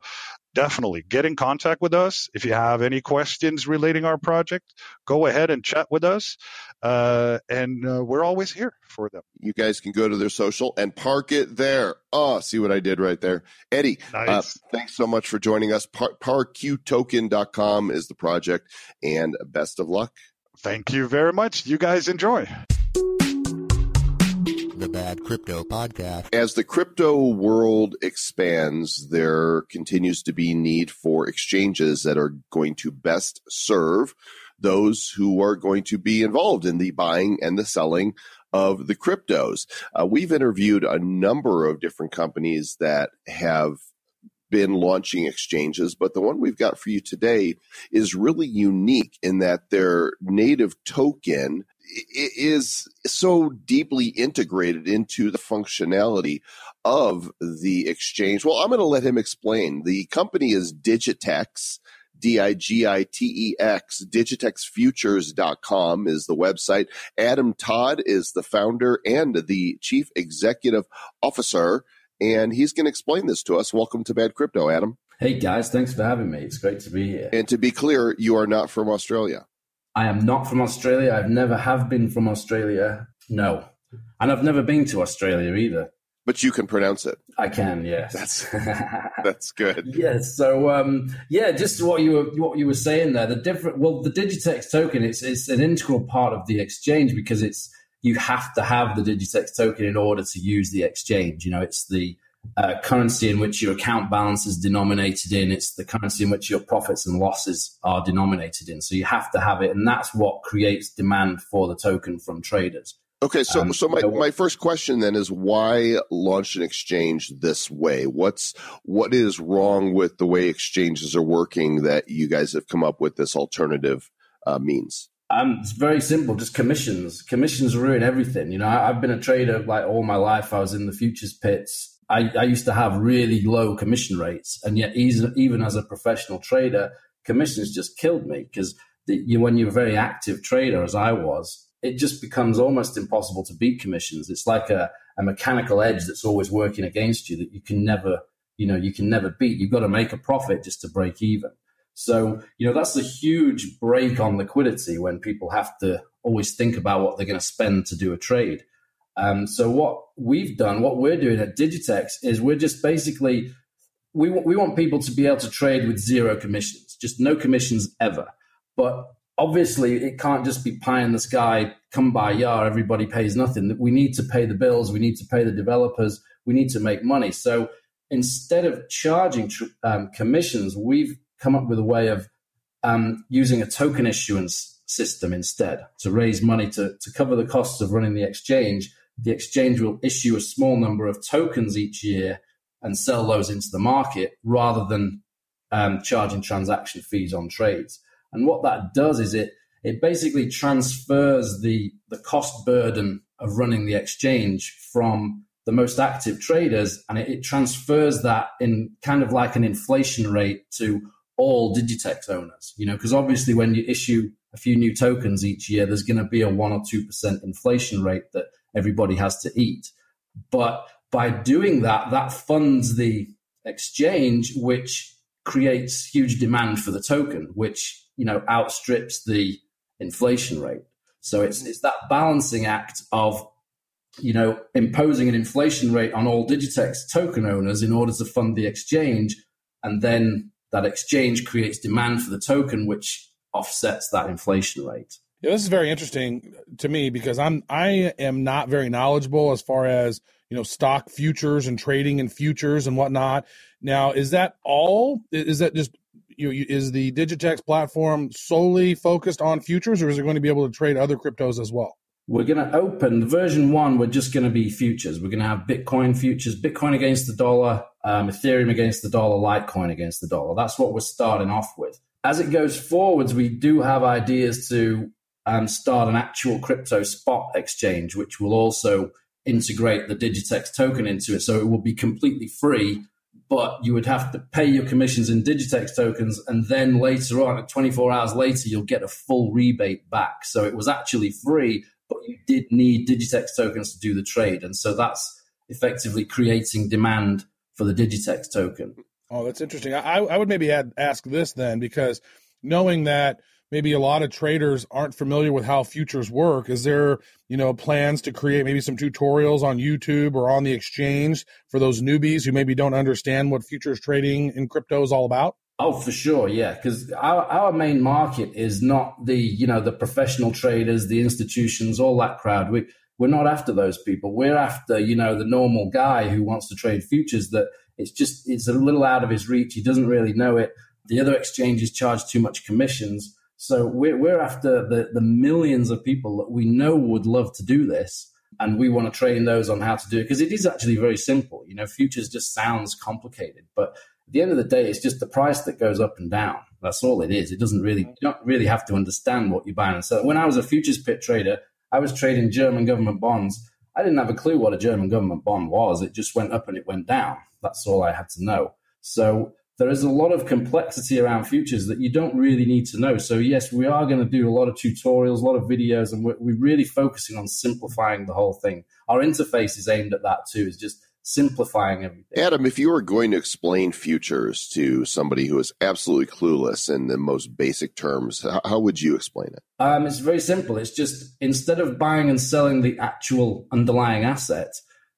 definitely get in contact with us. If you have any questions relating our project, go ahead and chat with us. Uh, and uh, we're always here for them. You guys can go to their social and park it there. Oh, see what I did right there. Eddie, uh, nice. uh, thanks so much for joining us. Par- parqtoken.com is the project and best of luck. Thank you very much. You guys enjoy the Bad Crypto Podcast. As the crypto world expands, there continues to be need for exchanges that are going to best serve those who are going to be involved in the buying and the selling of the cryptos. Uh, we've interviewed a number of different companies that have been launching exchanges, but the one we've got for you today is really unique in that their native token is so deeply integrated into the functionality of the exchange. Well, I'm going to let him explain. The company is Digitex. D-I-G-I-T-E-X, digitexfutures.com is the website. Adam Todd is the founder and the chief executive officer, and he's going to explain this to us. Welcome to Bad Crypto, Adam. Hey guys, thanks for having me. It's great to be here. And to be clear, you are not from Australia. I am not from Australia. I've never have been from Australia. No. And I've never been to Australia either. But you can pronounce it. I can, yes. That's that's good. yes. So um, yeah, just what you were what you were saying there. The different well, the Digitex token it's it's an integral part of the exchange because it's you have to have the Digitex token in order to use the exchange. You know, it's the uh, currency in which your account balance is denominated in. It's the currency in which your profits and losses are denominated in. So you have to have it, and that's what creates demand for the token from traders. Okay, so um, so my, my first question then is why launch an exchange this way? What's what is wrong with the way exchanges are working that you guys have come up with this alternative uh, means? Um, it's very simple, just commissions. Commissions ruin everything. You know, I, I've been a trader like all my life. I was in the futures pits I, I used to have really low commission rates, and yet even as a professional trader, commissions just killed me because you, when you're a very active trader, as I was, it just becomes almost impossible to beat commissions. It's like a, a mechanical edge that's always working against you that you can never, you know, you can never beat. You've got to make a profit just to break even. So, you know, that's a huge break on liquidity when people have to always think about what they're going to spend to do a trade. Um, so what we've done, what we're doing at Digitex is we're just basically we we want people to be able to trade with zero commissions, just no commissions ever. But obviously, it can't just be pie in the sky, come by yar, everybody pays nothing. We need to pay the bills, we need to pay the developers, we need to make money. So instead of charging um, commissions, we've come up with a way of um, using a token issuance system instead to raise money to, to cover the costs of running the exchange the exchange will issue a small number of tokens each year and sell those into the market rather than um, charging transaction fees on trades. And what that does is it it basically transfers the the cost burden of running the exchange from the most active traders, and it, it transfers that in kind of like an inflation rate to all Digitex owners. You know, because obviously when you issue a few new tokens each year, there's going to be a one or two percent inflation rate that everybody has to eat. But by doing that, that funds the exchange, which creates huge demand for the token, which you know outstrips the inflation rate. So it's it's that balancing act of you know imposing an inflation rate on all Digitex token owners in order to fund the exchange, and then that exchange creates demand for the token, which offsets that inflation rate. Yeah, this is very interesting to me because I'm I am not very knowledgeable as far as you know stock futures and trading and futures and whatnot. Now, is that all? Is that just you, you is the Digitex platform solely focused on futures, or is it going to be able to trade other cryptos as well? We're going to open version one. We're just going to be futures. We're going to have Bitcoin futures, Bitcoin against the dollar, um, Ethereum against the dollar, Litecoin against the dollar. That's what we're starting off with. As it goes forwards, we do have ideas to um, start an actual crypto spot exchange, which will also integrate the Digitex token into it. So it will be completely free, but you would have to pay your commissions in Digitex tokens. And then later on, 24 hours later, you'll get a full rebate back. So it was actually free, but you did need Digitex tokens to do the trade. And so that's effectively creating demand for the Digitex token. Oh, that's interesting. I, I would maybe add, ask this then, because knowing that maybe a lot of traders aren't familiar with how futures work, is there, you know, plans to create maybe some tutorials on YouTube or on the exchange for those newbies who maybe don't understand what futures trading in crypto is all about? Oh, for sure, yeah. Because our, our main market is not the you know the professional traders, the institutions, all that crowd. We we're not after those people. We're after you know the normal guy who wants to trade futures. That it's just it's a little out of his reach. He doesn't really know it. The other exchanges charge too much commissions. So we're, we're after the, the millions of people that we know would love to do this. And we want to train those on how to do it because it is actually very simple. You know, futures just sounds complicated, but at the end of the day, it's just the price that goes up and down. That's all it is. It doesn't really, you don't really have to understand what you're buying selling. When I was a futures pit trader, I was trading German government bonds. I didn't have a clue what a German government bond was. It just went up and it went down. That's all I had to know. So there is a lot of complexity around futures that you don't really need to know. So yes, we are going to do a lot of tutorials, a lot of videos, and we're, we're really focusing on simplifying the whole thing. Our interface is aimed at that too, is just simplifying everything. Adam, if you were going to explain futures to somebody who is absolutely clueless in the most basic terms, how, how would you explain it? Um, it's very simple. It's just instead of buying and selling the actual underlying asset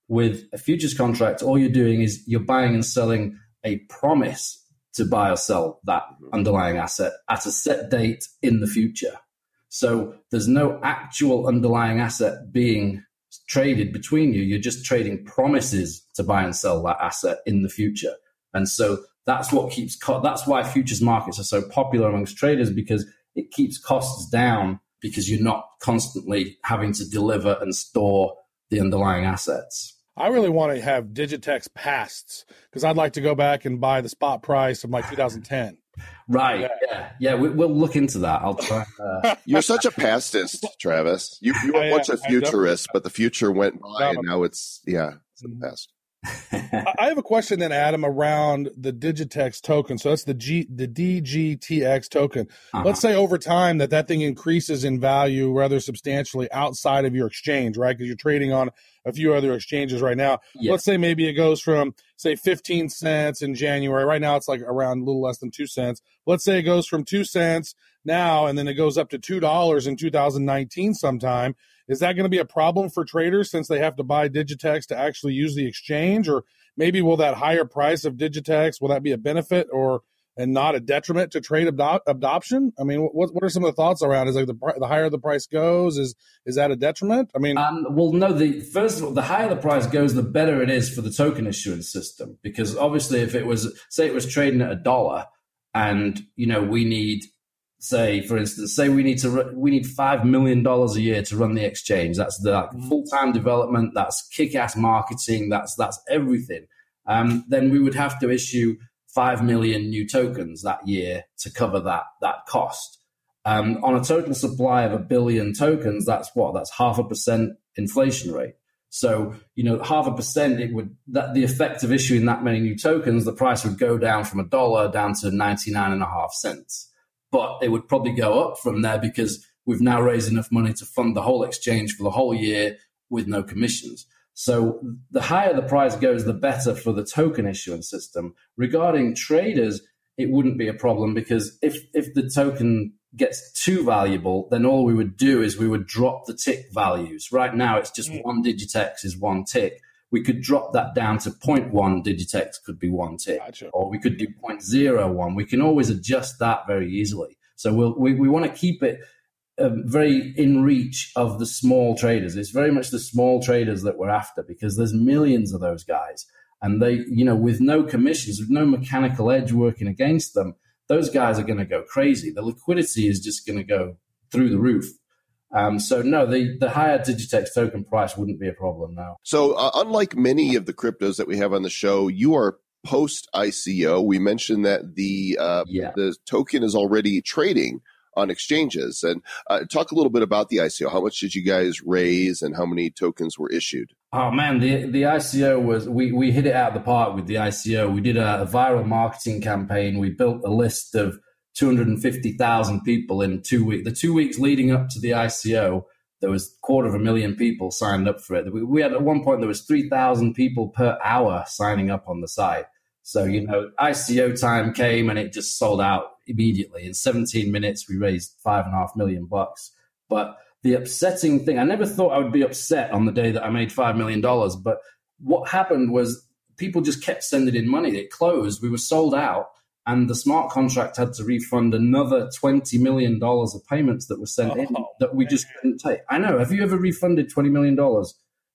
with a futures contract, all you're doing is you're buying and selling a promise to buy or sell that mm-hmm. underlying asset at a set date in the future. So there's no actual underlying asset being traded between you. You're just trading promises to buy and sell that asset in the future. And so that's what keeps, co- that's why futures markets are so popular amongst traders because it keeps costs down because you're not constantly having to deliver and store the underlying assets. I really want to have Digitex pasts because I'd like to go back and buy the spot price of my 2010. Right. Yeah. Yeah. yeah we, will look into that. I'll try. Uh... You're such a pastist, Travis. You, you were once a futurist, but the future went by and now it's, yeah, it's the past. I have a question then, Adam, around the Digitex token. So that's the G, the DGTX token. Uh-huh. Let's say over time that that thing increases in value rather substantially outside of your exchange, right? Because you're trading on a few other exchanges right now. Yeah. Let's say maybe it goes from say 15 cents in January. Right now it's like around a little less than two cents. Let's say it goes from two cents now and then it goes up to two dollars in 2019 sometime is that going to be a problem for traders since they have to buy Digitex to actually use the exchange? Or maybe will that higher price of Digitex, will that be a benefit or and not a detriment to trade adop- adoption? I mean, what what are some of the thoughts around? Is like the the higher the price goes, is is that a detriment? I mean, um, well, no. The first of all, the higher the price goes, the better it is for the token issuance system because obviously, if it was say it was trading at a dollar, and you know we need say, for instance, say we need to we need five million dollars a year to run the exchange. That's the mm-hmm. full time development. That's kick ass marketing. That's that's everything. Um, then we would have to issue five million new tokens that year to cover that that cost. Um, on a total supply of a billion tokens, that's what that's half a percent inflation rate. So, you know, half a percent, it would, that the effect of issuing that many new tokens, the price would go down from a dollar down to 99 and a half cents. But it would probably go up from there because we've now raised enough money to fund the whole exchange for the whole year with no commissions. So the higher the price goes, the better for the token issuance system. Regarding traders, it wouldn't be a problem because if if the token gets too valuable, then all we would do is we would drop the tick values. Right now, it's just mm. one Digitex is one tick. We could drop that down to 0.1 Digitex could be one tick, gotcha. or we could do 0.01. We can always adjust that very easily. So we'll, we we want to keep it um, very in reach of the small traders. It's very much the small traders that we're after because there's millions of those guys, and they, you know, with no commissions, with no mechanical edge working against them, those guys are going to go crazy. The liquidity is just going to go through the roof. Um, so no, the the higher Digitex token price wouldn't be a problem now. So uh, unlike many of the cryptos that we have on the show, you are post ICO. We mentioned that the uh, yeah. the token is already trading on exchanges. And uh, talk a little bit about the ICO. How much did you guys raise, and how many tokens were issued? Oh man, the the ICO was we we hit it out of the park with the ICO. We did a, a viral marketing campaign. We built a list of 250,000 people in two weeks. The two weeks leading up to the ICO, there was a quarter of a million people signed up for it. We, we had at one point there was 3,000 people per hour signing up on the site. So you know, ICO time came and it just sold out immediately. In 17 minutes, we raised five and a half million bucks. But the upsetting thing, I never thought I would be upset on the day that I made $5 million. But what happened was people just kept sending in money. It closed. We were sold out. And the smart contract had to refund another $20 million of payments that were sent oh, in that we man. just couldn't take. I know. Have you ever refunded $20 million?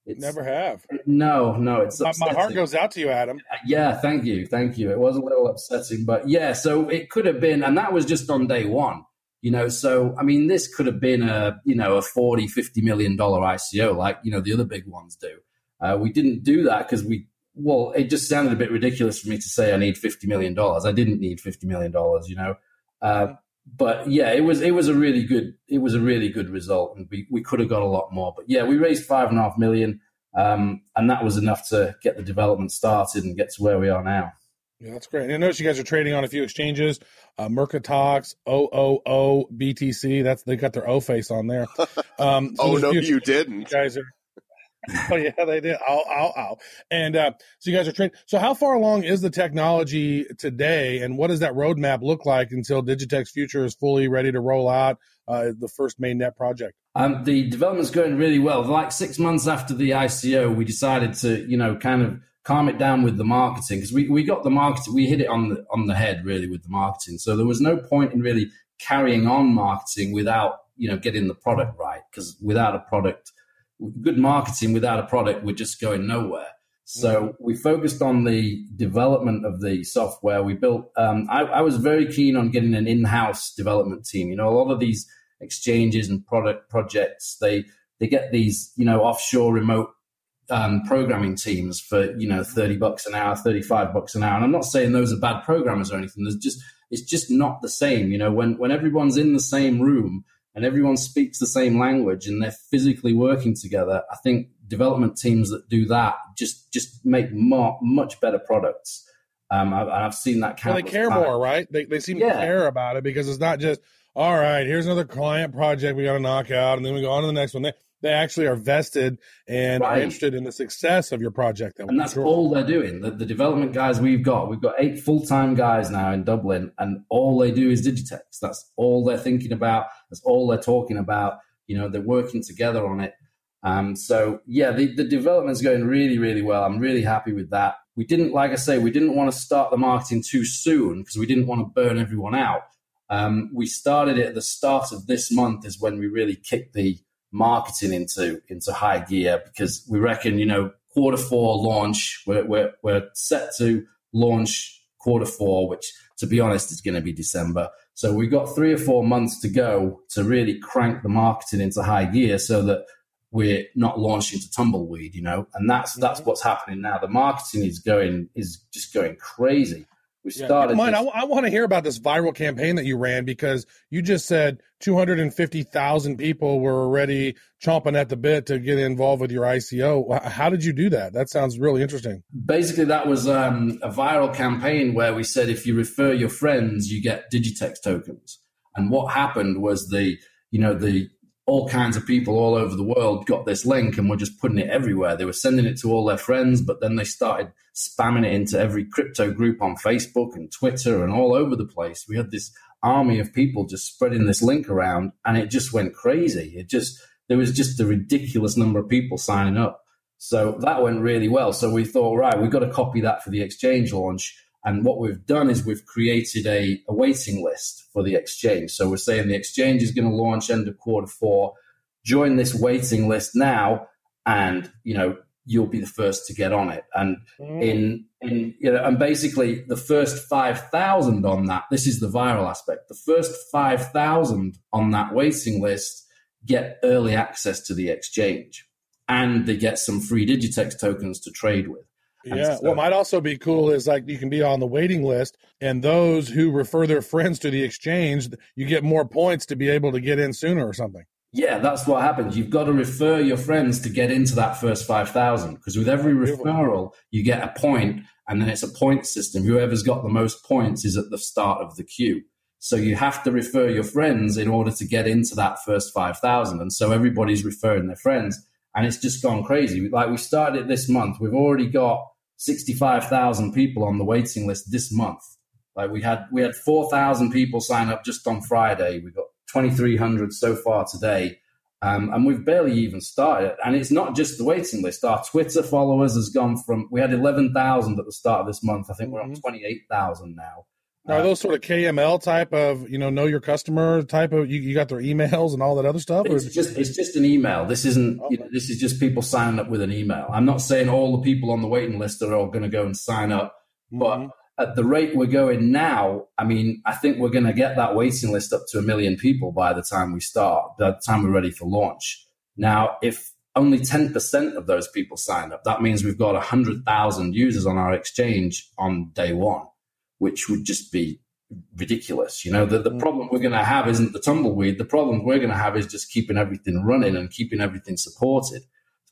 It's, Never have. No, no. It's my, my, heart goes out to you, Adam. Yeah, thank you, thank you. It was a little upsetting, but yeah. So it could have been, and that was just on day one. You know, so I mean, this could have been a you know a 40 50 million dollar ICO like you know the other big ones do. Uh, we didn't do that because we well, it just sounded a bit ridiculous for me to say I need fifty million dollars. I didn't need fifty million dollars, you know. Uh, but yeah, it was it was a really good it was a really good result, and we, we could have got a lot more. But yeah, we raised five and a half million, um, and that was enough to get the development started and get to where we are now. Yeah, that's great. And I notice you guys are trading on a few exchanges, uh, Mercatox, OOO, BTC. That's they got their O face on there. Um, so oh no, you didn't. You guys are oh yeah, they did. Ow, ow, ow. And uh, so you guys are trained. So how far along is the technology today, and what does that roadmap look like until Digitex Future is fully ready to roll out uh, the first mainnet project? Um, the development's going really well. Like six months after the ICO, we decided to, you know, kind of calm it down with the marketing because we, we got the marketing, we hit it on the on the head really with the marketing. So there was no point in really carrying on marketing without, you know, getting the product right because without a product good marketing without a product, we're just going nowhere. So mm-hmm. we focused on the development of the software. We built. Um, I, I, was very keen on getting an in-house development team. You know, a lot of these exchanges and product projects they they get these you know offshore remote um, programming teams for you know thirty bucks an hour, thirty five bucks an hour. And I'm not saying those are bad programmers or anything. There's just it's just not the same. You know, when when everyone's in the same room and everyone speaks the same language and they're physically working together, I think development teams that do that just just make more, much better products. Um, I've, I've seen that. Well, they care times. more, right? They they seem yeah. to care about it because it's not just all right. Here's another client project we got to knock out, and then we go on to the next one. They, actually are vested and right. are interested in the success of your project. And that's sure. all they're doing. The, the, development guys we've got, we've got eight full time guys now in Dublin, and all they do is Digitex. That's all they're thinking about. That's all they're talking about. You know, they're working together on it. Um, so yeah, the, the development's going really, really well. I'm really happy with that. We didn't, like I say, we didn't want to start the marketing too soon because we didn't want to burn everyone out. Um, we started it at the start of this month is when we really kicked the marketing into into high gear because we reckon you know quarter four launch we're, we're, we're set to launch quarter four which to be honest is going to be december. So we've got three or four months to go to really crank the marketing into high gear so that we're not launching to tumbleweed you know? And that's that's mm-hmm. what's happening now. The marketing is going is just going crazy We Yeah, started. mind, this- I, want to hear about this viral campaign that you ran because you just said 250,000 people were already chomping at the bit to get involved with your ICO. How did you do that? That sounds really interesting. basically that was um, a viral campaign where we said if you refer your friends you get digitex tokens and what happened was the you know the all kinds of people all over the world got this link and were just putting it everywhere they were sending it to all their friends but then they started spamming it into every crypto group on facebook and twitter and all over the place we had this army of people just spreading this link around and it just went crazy it just there was just a ridiculous number of people signing up so that went really well. So we thought, right, we've got to copy that for the exchange launch. And what we've done is we've created a, a waiting list for the exchange. So we're saying the exchange is going to launch end of quarter four. Join this waiting list now, and you know you'll be the first to get on it. And mm. in in you know, and basically the first five thousand on that. This is the viral aspect. The first five thousand on that waiting list get early access to the exchange and they get some free Digitex tokens to trade with. And Yeah. so- what might also be cool is like you can be on the waiting list, and those who refer their friends to the exchange, you get more points to be able to get in sooner or something. Yeah, that's what happens. You've got to refer your friends to get into that first 5,000 because with every referral, you get a point and then it's a point system. Whoever's got the most points is at the start of the queue. So you have to refer your friends in order to get into that first 5,000. And so everybody's referring their friends and it's just gone crazy. Like we started it this month. We've already got 65,000 people on the waiting list this month. Like we had, we had 4,000 people sign up just on Friday. We got 2,300 so far today. Um, and we've barely even started. And it's not just the waiting list. Our Twitter followers has gone from, we had 11,000 at the start of this month. I think we're on mm-hmm. 28,000 now. Now, are uh, those sort of KML type of, you know, know your customer type of, you, you got their emails and all that other stuff? Or It's just it's just an email. This isn't you know, this is just people signing up with an email. I'm not saying all the people on the waiting list are all going to go and sign up, but mm-hmm. At the rate we're going now, I mean, I think we're going to get that waiting list up to a million people by the time we start, by the time we're ready for launch. Now, if only 10% of those people sign up, that means we've got 100,000 users on our exchange on day one, which would just be ridiculous. You know, the, the mm. problem we're going to have isn't the tumbleweed. The problem we're going to have is just keeping everything running and keeping everything supported.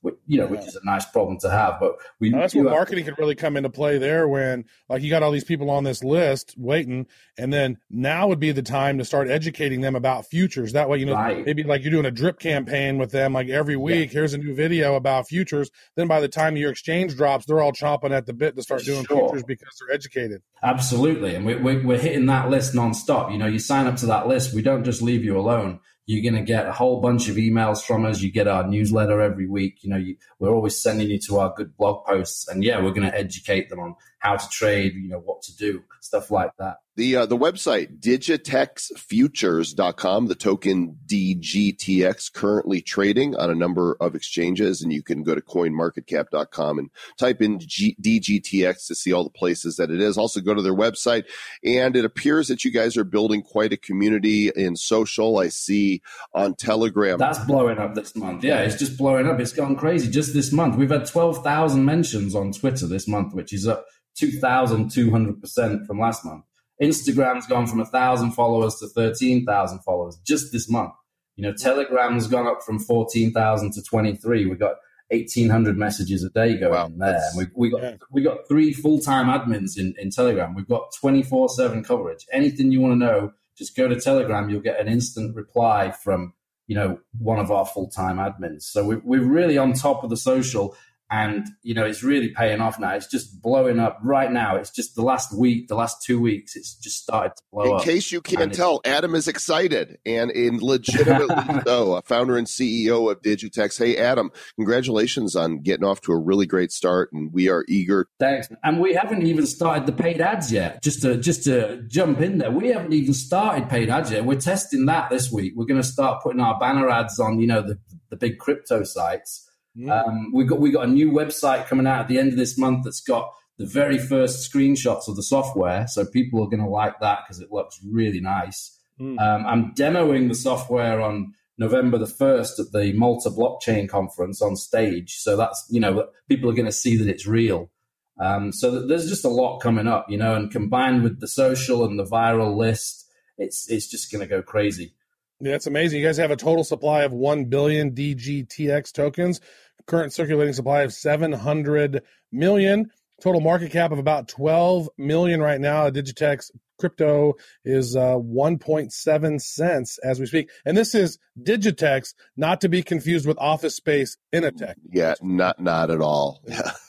Which, you know, which is a nice problem to have. But we Now, that's where have- marketing could really come into play there when like you got all these people on this list waiting and then now would be the time to start educating them about futures that way you know Right. maybe like you're doing a drip campaign with them like every week here's a new video about futures then by the time your exchange drops they're all chomping at the bit to start doing Sure. futures because they're educated Absolutely. And we, we, we're hitting that list nonstop. You know, you sign up to that list, we don't just leave you alone. You're going to get a whole bunch of emails from us. You get our newsletter every week. You know, you, we're always sending you to our good blog posts. And yeah, we're going to educate them on how to trade, you know, what to do, stuff like that. The uh, the website digitexfutures.com, the token DGTX currently trading on a number of exchanges and you can go to coinmarketcap.com and type in G- DGTX to see all the places that it is. Also go to their website and it appears that you guys are building quite a community in social. I see on Telegram. That's blowing up this month. Yeah, it's just blowing up. It's gone crazy. Just this month, we've had 12,000 mentions on Twitter this month, which is up 2,200% from last month. Instagram's gone from 1,000 followers to 13,000 followers just this month. You know, Telegram's gone up from 14,000 to 23. We've got 1,800 messages a day going Wow, there. We, we got Yeah. we got three full time admins in, in Telegram. We've got 24 7 coverage. Anything you want to know, just go to Telegram. You'll get an instant reply from you know one of our full time admins. So we, we're really on top of the social, and you know it's really paying off now. It's just blowing up right now. It's just the last week, the last two weeks, it's just started to blow In up. In case you can't tell, Adam is excited and in legitimately so. A founder and CEO of Digitex. Hey, Adam, congratulations on getting off to a really great start, and we are eager. Thanks. And we haven't even started the paid ads yet. Just to just to jump in there, we haven't even started paid ads yet. We're testing that this week. We're going to start putting our banner ads on, you know, the the big crypto sites. Um, we got we got a new website coming out at the end of this month that's got the very first screenshots of the software, so people are going to like that because it looks really nice. Um, I'm demoing the software on November the first at the Malta Blockchain Conference on stage, so that's you know people are going to see that it's real. Um, so there's just a lot coming up, you know, and combined with the social and the viral list, it's it's just going to go crazy. Yeah, amazing. You guys have a total supply of 1 billion DGTX tokens, current circulating supply of 700 million, total market cap of about 12 million right now. Digitex crypto is uh, 1.7 cents as we speak. And this is Digitex, not to be confused with Office Space Initech. Yeah, not not at all.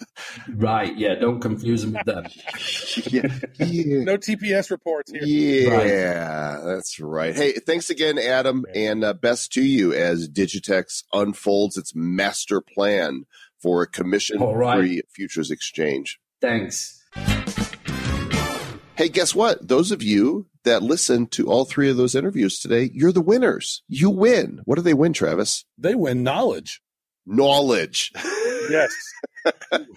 right. Yeah. Don't confuse them with them. yeah, yeah. No TPS reports here. Yeah, right. that's right. Hey, thanks again, Adam, and uh, best to you as Digitex unfolds its master plan for a commission-free right. futures exchange. Thanks. Hey, guess what? Those of you that listened to all three of those interviews today, you're the winners. You win. What do they win, Travis? They win knowledge. Knowledge. Yes.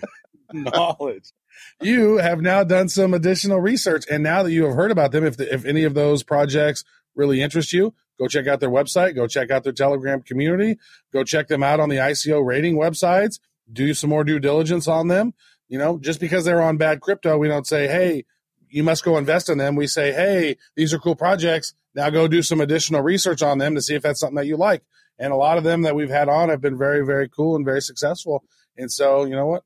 knowledge. You have now done some additional research, and now that you have heard about them, if the, if any of those projects really interest you, go check out their website. Go check out their Telegram community. Go check them out on the ICO rating websites. Do some more due diligence on them. You know, just because they're on bad crypto, we don't say, hey, you must go invest in them. We say, hey, these are cool projects. Now go do some additional research on them to see if that's something that you like. And a lot of them that we've had on have been very, very cool and very successful. And so, you know what?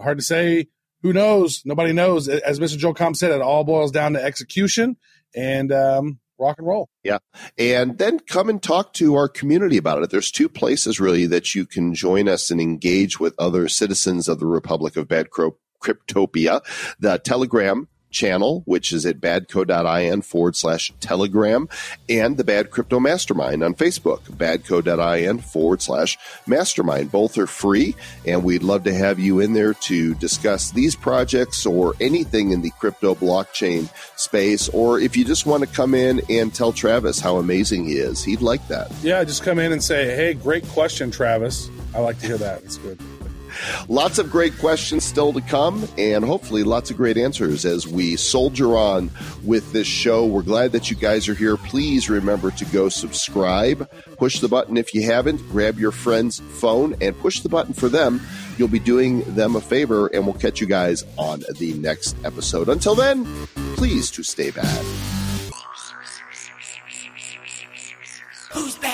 Hard to say. Who knows? Nobody knows. As Mr. Joel Comm said, it all boils down to execution and um, rock and roll. Yeah. And then come and talk to our community about it. There's two places really that you can join us and engage with other citizens of the Republic of Bad Crow Cryptopia. The Telegram channel, which is at badco.in forward slash telegram, and the Bad Crypto Mastermind on Facebook, badco.in forward slash mastermind. Both are free, and we'd love to have you in there to discuss these projects or anything in the crypto blockchain space. Or if you just want to come in and tell Travis how amazing he is, he'd like that. Yeah, just come in and say, hey, great question, Travis. I like to hear that. It's good. Lots of great questions still to come, and hopefully lots of great answers as we soldier on with this show. We're glad that you guys are here. Please remember to go subscribe. Push the button if you haven't. Grab your friend's phone and push the button for them. You'll be doing them a favor, and we'll catch you guys on the next episode. Until then, please to stay bad. Who's bad?